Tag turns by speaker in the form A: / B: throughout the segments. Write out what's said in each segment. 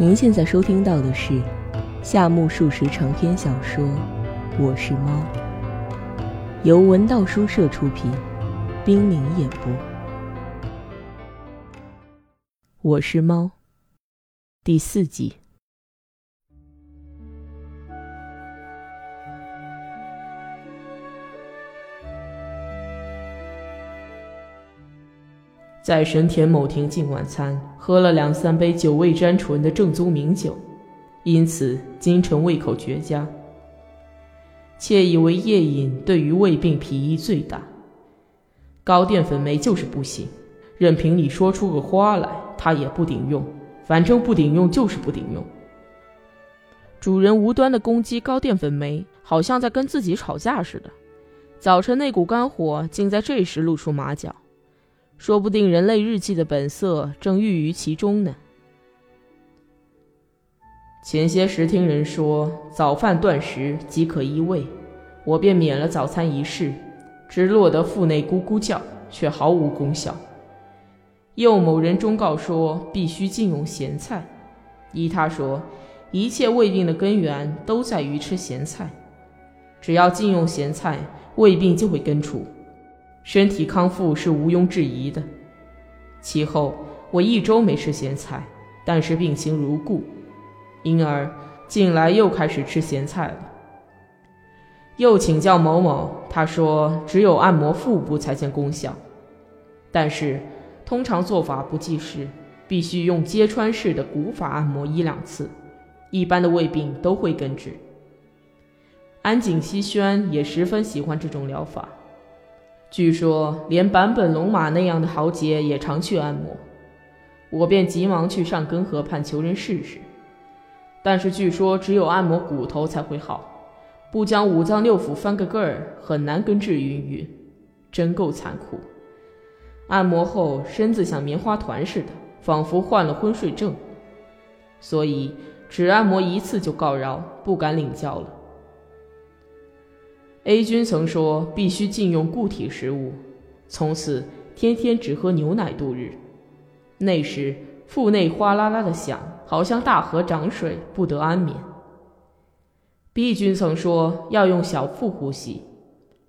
A: 您现在收听到的是夏目漱石长篇小说《我是猫》，由文道书社出品，冰凌演播。《我是猫》第四集。
B: 在神田某亭进晚餐，喝了两三杯酒味沾醇的正宗名酒，因此京城胃口绝佳。窃以为夜饮对于胃病裨益最大。高淀粉酶就是不行，任凭你说出个花来，它也不顶用。反正不顶用就是不顶用。主人无端的攻击高淀粉酶，好像在跟自己吵架似的。早晨那股肝火，竟在这时露出马脚。说不定人类日记的本色正寓于其中呢。前些时听人说早饭断食即可医胃，我便免了早餐一事，只落得腹内咕咕叫，却毫无功效。又某人忠告说必须禁用咸菜，依他说，一切胃病的根源都在于吃咸菜，只要禁用咸菜，胃病就会根除。身体康复是毋庸置疑的。其后我一周没吃咸菜，但是病情如故，因而近来又开始吃咸菜了。又请教某某，他说只有按摩腹部才见功效，但是通常做法不济时，必须用揭穿式的古法按摩一两次，一般的胃病都会根治。安井希宣也十分喜欢这种疗法。据说连坂本龙马那样的豪杰也常去按摩，我便急忙去上根河畔求人试试。但是据说只有按摩骨头才会好，不将五脏六腑翻个个儿很难根治云云，真够残酷。按摩后身子像棉花团似的，仿佛患了昏睡症，所以只按摩一次就告饶，不敢领教了。A 君曾说必须禁用固体食物，从此天天只喝牛奶度日。那时腹内哗啦啦的响，好像大河涨水，不得安眠。B 君曾说要用小腹呼吸，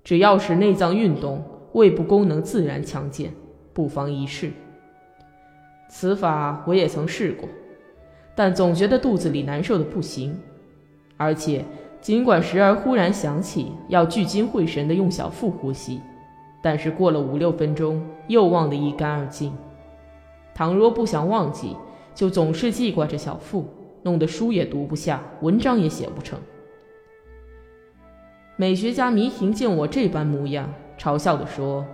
B: 只要使内脏运动，胃部功能自然强健，不妨一试。此法我也曾试过，但总觉得肚子里难受的不行，而且。尽管时而忽然想起要聚精会神地用小腹呼吸，但是过了五六分钟又忘得一干二净。倘若不想忘记，就总是记挂着小腹，弄得书也读不下，文章也写不成。美学家迷婷见我这般模样，嘲笑地说：“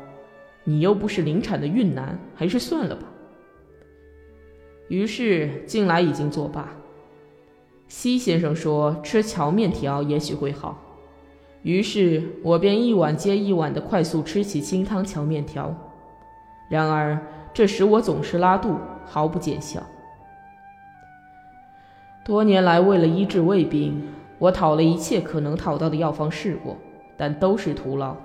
B: 你又不是临产的孕男，还是算了吧。”于是近来已经作罢。西先生说吃荞面条也许会好，于是我便一碗接一碗的快速吃起清汤荞面条。然而这使我总是拉肚，毫不见效。多年来，为了医治胃病，我讨了一切可能讨到的药方试过，但都是徒劳。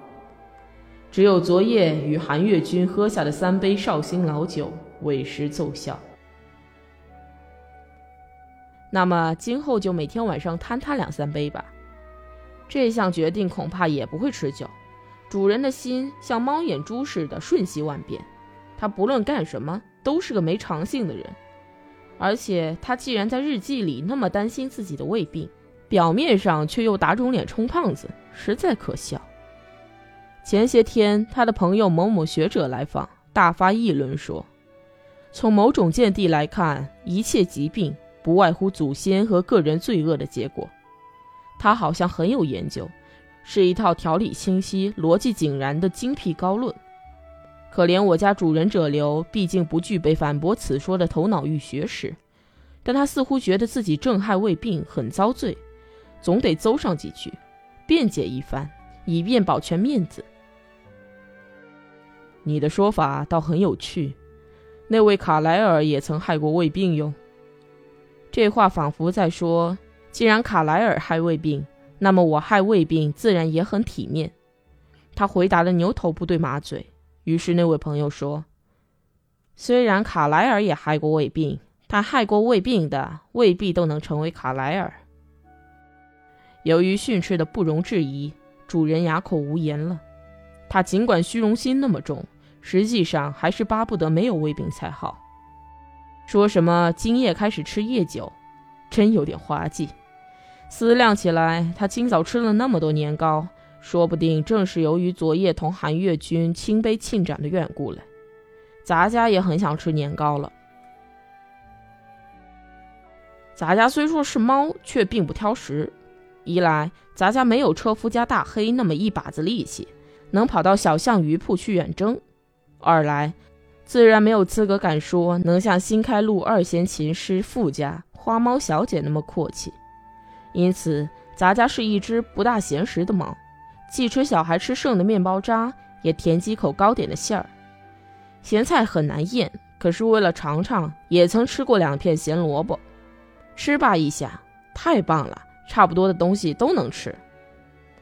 B: 只有昨夜与韩月君喝下的三杯绍兴老酒，委实奏效。那么今后就每天晚上贪他两三杯吧。这项决定恐怕也不会持久。主人的心像猫眼珠似的瞬息万变，他不论干什么都是个没长性的人。而且他既然在日记里那么担心自己的胃病，表面上却又打肿脸充胖子，实在可笑。前些天他的朋友某某学者来访，大发议论说，从某种见地来看，一切疾病。不外乎祖先和个人罪恶的结果。他好像很有研究，是一套条理清晰、逻辑井然的精辟高论。可怜我家主人者流，毕竟不具备反驳此说的头脑与学识，但他似乎觉得自己正害胃病，很遭罪，总得诌上几句，辩解一番，以便保全面子。你的说法倒很有趣，那位卡莱尔也曾害过胃病哟。这话仿佛在说：“既然卡莱尔害胃病，那么我害胃病自然也很体面。”他回答的牛头不对马嘴。于是那位朋友说：“虽然卡莱尔也害过胃病，但害过胃病的未必都能成为卡莱尔。由于训斥的不容置疑，主人哑口无言了。他尽管虚荣心那么重，实际上还是巴不得没有胃病才好。说什么今夜开始吃夜酒，真有点滑稽。思量起来，他今早吃了那么多年糕，说不定正是由于昨夜同韩越君亲杯庆盏的缘故了。咱家也很想吃年糕了。咱家虽说是猫，却并不挑食。一来，咱家没有车夫家大黑那么一把子力气，能跑到小巷鱼铺去远征；二来，自然没有资格敢说能像新开路二弦琴师傅家花猫小姐那么阔气。因此，咱家是一只不大闲食的猫，既吃小孩吃剩的面包渣，也舔几口糕点的馅儿。咸菜很难咽，可是为了尝尝，也曾吃过两片咸萝卜。吃吧一下，太棒了，差不多的东西都能吃。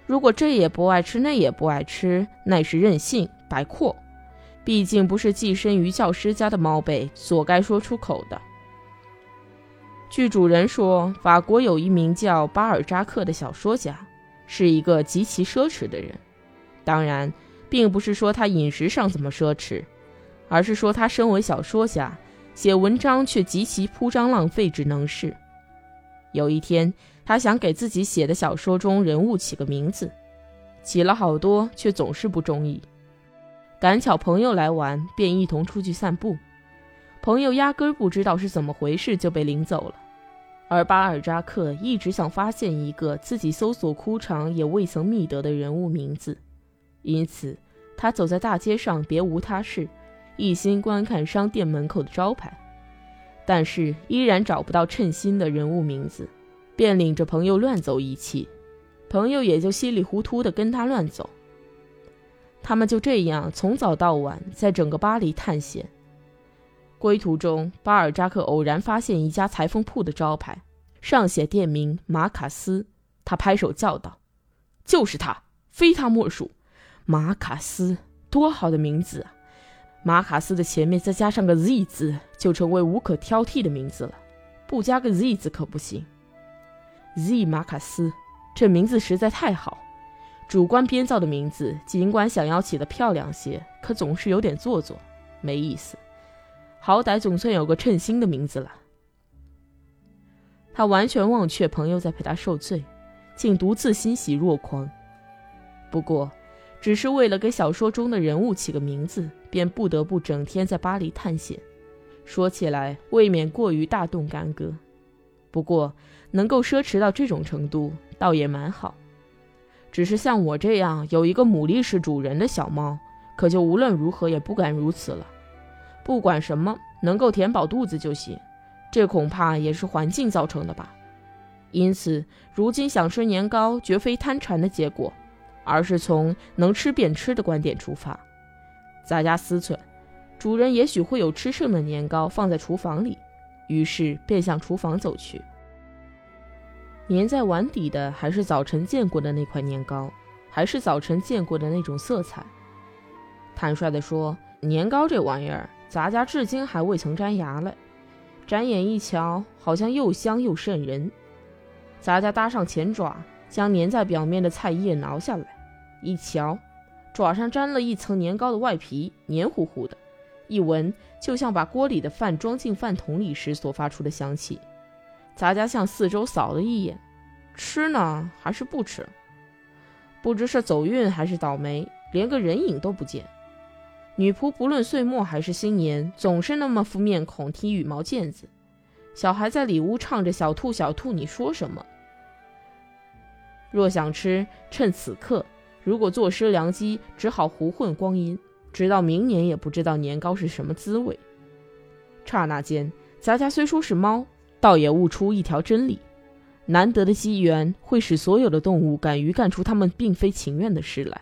B: 如果这也不爱吃，那也不爱吃，那是任性白阔。毕竟不是寄生于教师家的猫辈所该说出口的。据主人说，法国有一名叫巴尔扎克的小说家，是一个极其奢侈的人。当然，并不是说他饮食上怎么奢侈，而是说他身为小说家，写文章却极其铺张浪费之能事。有一天，他想给自己写的小说中人物起个名字，起了好多，却总是不中意。赶巧朋友来玩，便一同出去散步。朋友压根不知道是怎么回事，就被领走了。而巴尔扎克一直想发现一个自己搜索枯肠也未曾觅得的人物名字，因此他走在大街上，别无他事，一心观看商店门口的招牌。但是依然找不到称心的人物名字，便领着朋友乱走一气，朋友也就稀里糊涂的跟他乱走。他们就这样从早到晚在整个巴黎探险。归途中，巴尔扎克偶然发现一家裁缝铺的招牌，上写店名马卡斯。他拍手叫道：“就是他，非他莫属！马卡斯，多好的名字啊！”马卡斯的前面再加上个 Z 字，就成为无可挑剔的名字了。不加个 Z 字可不行。Z 马卡斯，这名字实在太好。主观编造的名字，尽管想要起得漂亮些，可总是有点做作，没意思。好歹总算有个称心的名字了。他完全忘却朋友在陪他受罪，竟独自欣喜若狂。不过，只是为了给小说中的人物起个名字。便不得不整天在巴黎探险，说起来未免过于大动干戈。不过能够奢侈到这种程度，倒也蛮好。只是像我这样有一个牡蛎是主人的小猫，可就无论如何也不敢如此了。不管什么，能够填饱肚子就行。这恐怕也是环境造成的吧。因此，如今想吃年糕，绝非贪馋的结果，而是从能吃便吃的观点出发。咱家思忖，主人也许会有吃剩的年糕放在厨房里，于是便向厨房走去。粘在碗底的还是早晨见过的那块年糕，还是早晨见过的那种色彩。坦率地说，年糕这玩意儿，咱家至今还未曾粘牙嘞。展眼一瞧，好像又香又渗人。咱家搭上前爪，将粘在表面的菜叶挠下来，一瞧。爪上沾了一层年糕的外皮，黏糊糊的，一闻就像把锅里的饭装进饭桶里时所发出的香气。咱家向四周扫了一眼，吃呢还是不吃？不知是走运还是倒霉，连个人影都不见。女仆不论岁末还是新年，总是那么副面孔，踢羽毛毽子。小孩在里屋唱着“小兔小兔”，你说什么？若想吃，趁此刻。如果坐失良机，只好胡混光阴，直到明年也不知道年糕是什么滋味。刹那间，咱家虽说是猫，倒也悟出一条真理：难得的机缘会使所有的动物敢于干出他们并非情愿的事来。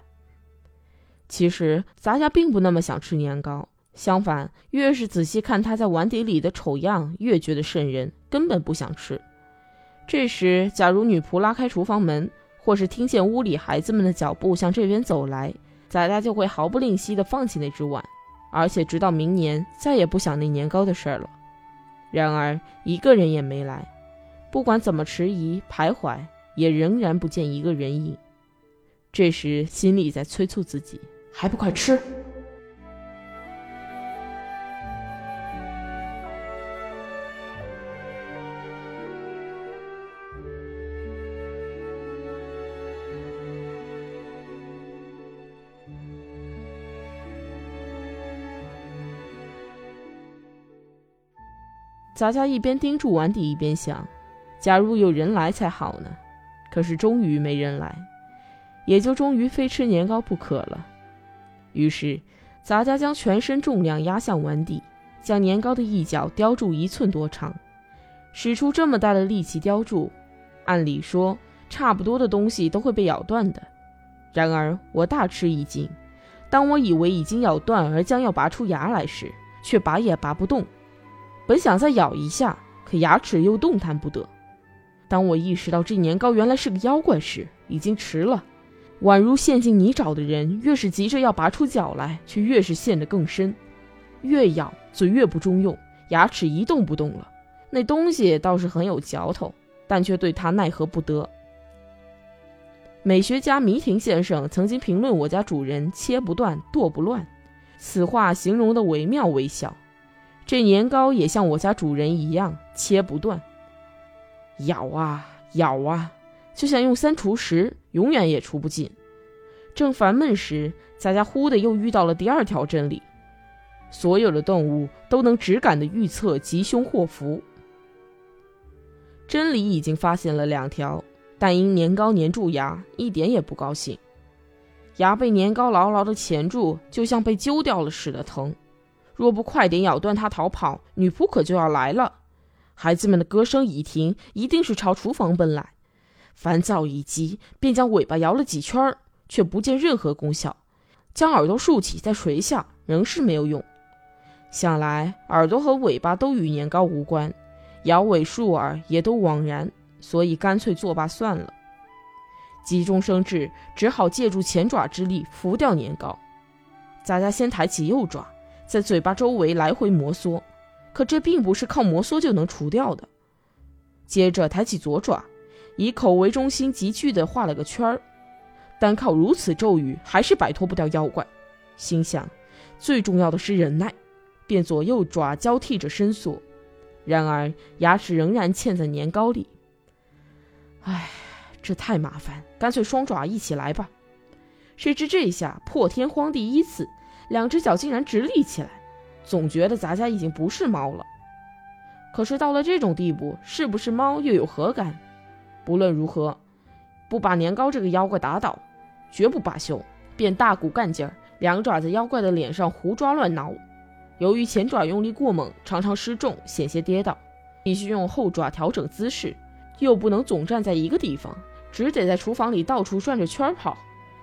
B: 其实，咱家并不那么想吃年糕，相反，越是仔细看它在碗底里的丑样，越觉得瘆人，根本不想吃。这时，假如女仆拉开厨房门，或是听见屋里孩子们的脚步向这边走来，仔仔就会毫不吝惜地放弃那只碗，而且直到明年再也不想那年糕的事儿了。然而一个人也没来。不管怎么迟疑徘徊，也仍然不见一个人影。这时心里在催促自己：还不快吃！杂家一边盯住碗底，一边想：假如有人来才好呢。可是终于没人来，也就终于非吃年糕不可了。于是，杂家将全身重量压向碗底，将年糕的一角叼住一寸多长。使出这么大的力气叼住，按理说差不多的东西都会被咬断的。然而我大吃一惊，当我以为已经咬断而将要拔出牙来时，却拔也拔不动。本想再咬一下，可牙齿又动弹不得。当我意识到这年糕原来是个妖怪时，已经迟了。宛如陷进泥沼的人，越是急着要拔出脚来，却越是陷得更深。越咬嘴越不中用，牙齿一动不动了。那东西倒是很有嚼头，但却对他奈何不得。美学家弥亭先生曾经评论我家主人切不断，剁不乱，此话形容的惟妙惟肖。这年糕也像我家主人一样切不断，咬啊咬啊，就像用三除十，永远也除不尽。正烦闷时，佳佳忽的又遇到了第二条真理：所有的动物都能直感的预测吉凶祸福。真理已经发现了两条，但因年糕粘住牙，一点也不高兴。牙被年糕牢牢的钳住，就像被揪掉了似的疼。若不快点咬断它逃跑，女仆可就要来了。孩子们的歌声已停，一定是朝厨房奔来。烦躁一激，便将尾巴摇了几圈，却不见任何功效。将耳朵竖起再垂下，仍是没有用。想来耳朵和尾巴都与年糕无关，摇尾竖耳也都枉然，所以干脆作罢算了。急中生智，只好借助前爪之力扶掉年糕。咱家先抬起右爪。在嘴巴周围来回摩挲，可这并不是靠摩挲就能除掉的。接着抬起左爪，以口为中心急剧地画了个圈儿。单靠如此咒语，还是摆脱不掉妖怪。心想，最重要的是忍耐，便左右爪交替着伸缩。然而牙齿仍然嵌在年糕里。唉，这太麻烦，干脆双爪一起来吧。谁知这下破天荒第一次。两只脚竟然直立起来，总觉得咱家已经不是猫了。可是到了这种地步，是不是猫又有何干？不论如何，不把年糕这个妖怪打倒，绝不罢休。便大股干劲儿，两爪在妖怪的脸上胡抓乱挠。由于前爪用力过猛，常常失重，险些跌倒，必须用后爪调整姿势，又不能总站在一个地方，只得在厨房里到处转着圈跑。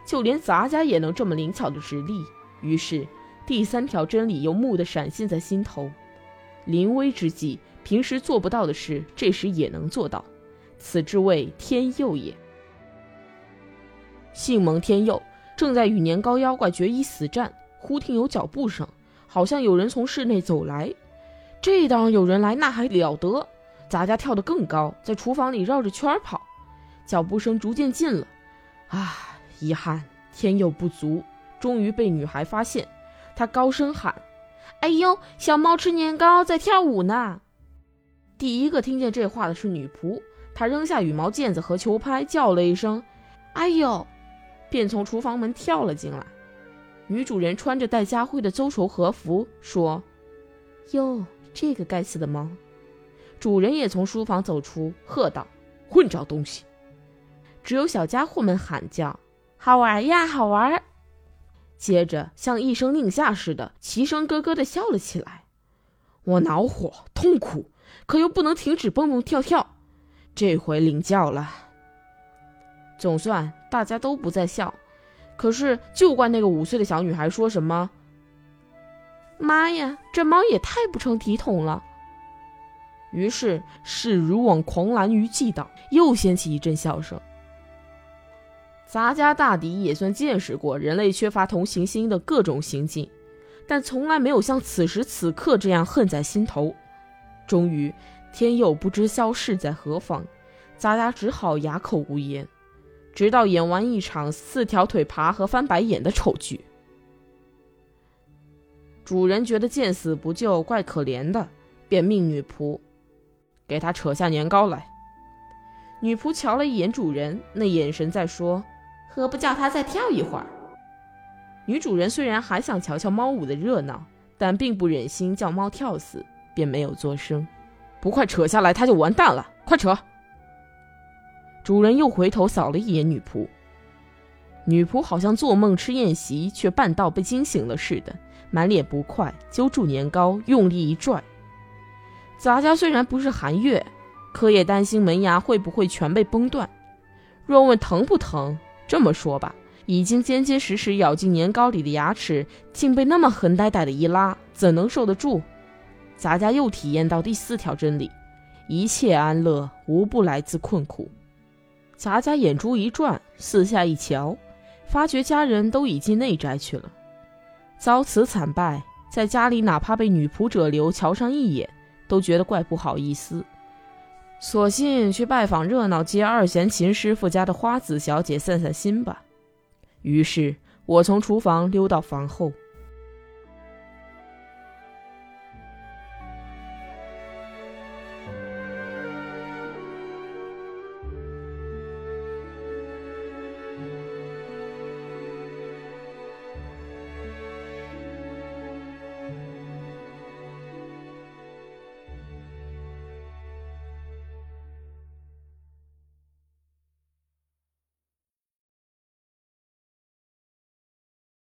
B: 就连咱家也能这么灵巧的直立。于是，第三条真理又蓦地闪现在心头：临危之际，平时做不到的事，这时也能做到，此之谓天佑也。幸蒙天佑，正在与年糕妖怪决一死战，忽听有脚步声，好像有人从室内走来。这当有人来，那还了得！咱家跳得更高，在厨房里绕着圈跑，脚步声逐渐近了。啊，遗憾，天佑不足。终于被女孩发现，她高声喊：“哎呦，小猫吃年糕在跳舞呢！”第一个听见这话的是女仆，她扔下羽毛毽子和球拍，叫了一声：“哎呦！”便从厨房门跳了进来。女主人穿着带家徽的邹绸和服，说：“哟，这个该死的猫！”主人也从书房走出，喝道：“混账东西！”只有小家伙们喊叫：“好玩呀，好玩！”接着，像一声令下似的，齐声咯咯地笑了起来。我恼火痛苦，可又不能停止蹦蹦跳跳。这回领教了。总算大家都不再笑，可是就怪那个五岁的小女孩说什么：“妈呀，这猫也太不成体统了。”于是视如往狂澜于既倒，又掀起一阵笑声。杂家大抵也算见识过人类缺乏同情心的各种行径，但从来没有像此时此刻这样恨在心头。终于，天佑不知消逝在何方，咱家只好哑口无言，直到演完一场四条腿爬和翻白眼的丑剧。主人觉得见死不救怪可怜的，便命女仆给他扯下年糕来。女仆瞧了一眼主人，那眼神在说：“何不叫他再跳一会儿？”女主人虽然还想瞧瞧猫舞的热闹，但并不忍心叫猫跳死，便没有作声。不快扯下来，他就完蛋了！快扯！主人又回头扫了一眼女仆，女仆好像做梦吃宴席，却半道被惊醒了似的，满脸不快，揪住年糕，用力一拽。咱家虽然不是寒月，可也担心门牙会不会全被崩断。若问疼不疼，这么说吧。已经结结实实咬进年糕里的牙齿，竟被那么横呆呆的一拉，怎能受得住？咱家又体验到第四条真理：一切安乐无不来自困苦。咱家眼珠一转，四下一瞧，发觉家人都已进内宅去了。遭此惨败，在家里哪怕被女仆者流瞧上一眼，都觉得怪不好意思，索性去拜访热闹街二弦琴师傅家的花子小姐散散心吧。于是我从厨房溜到房后。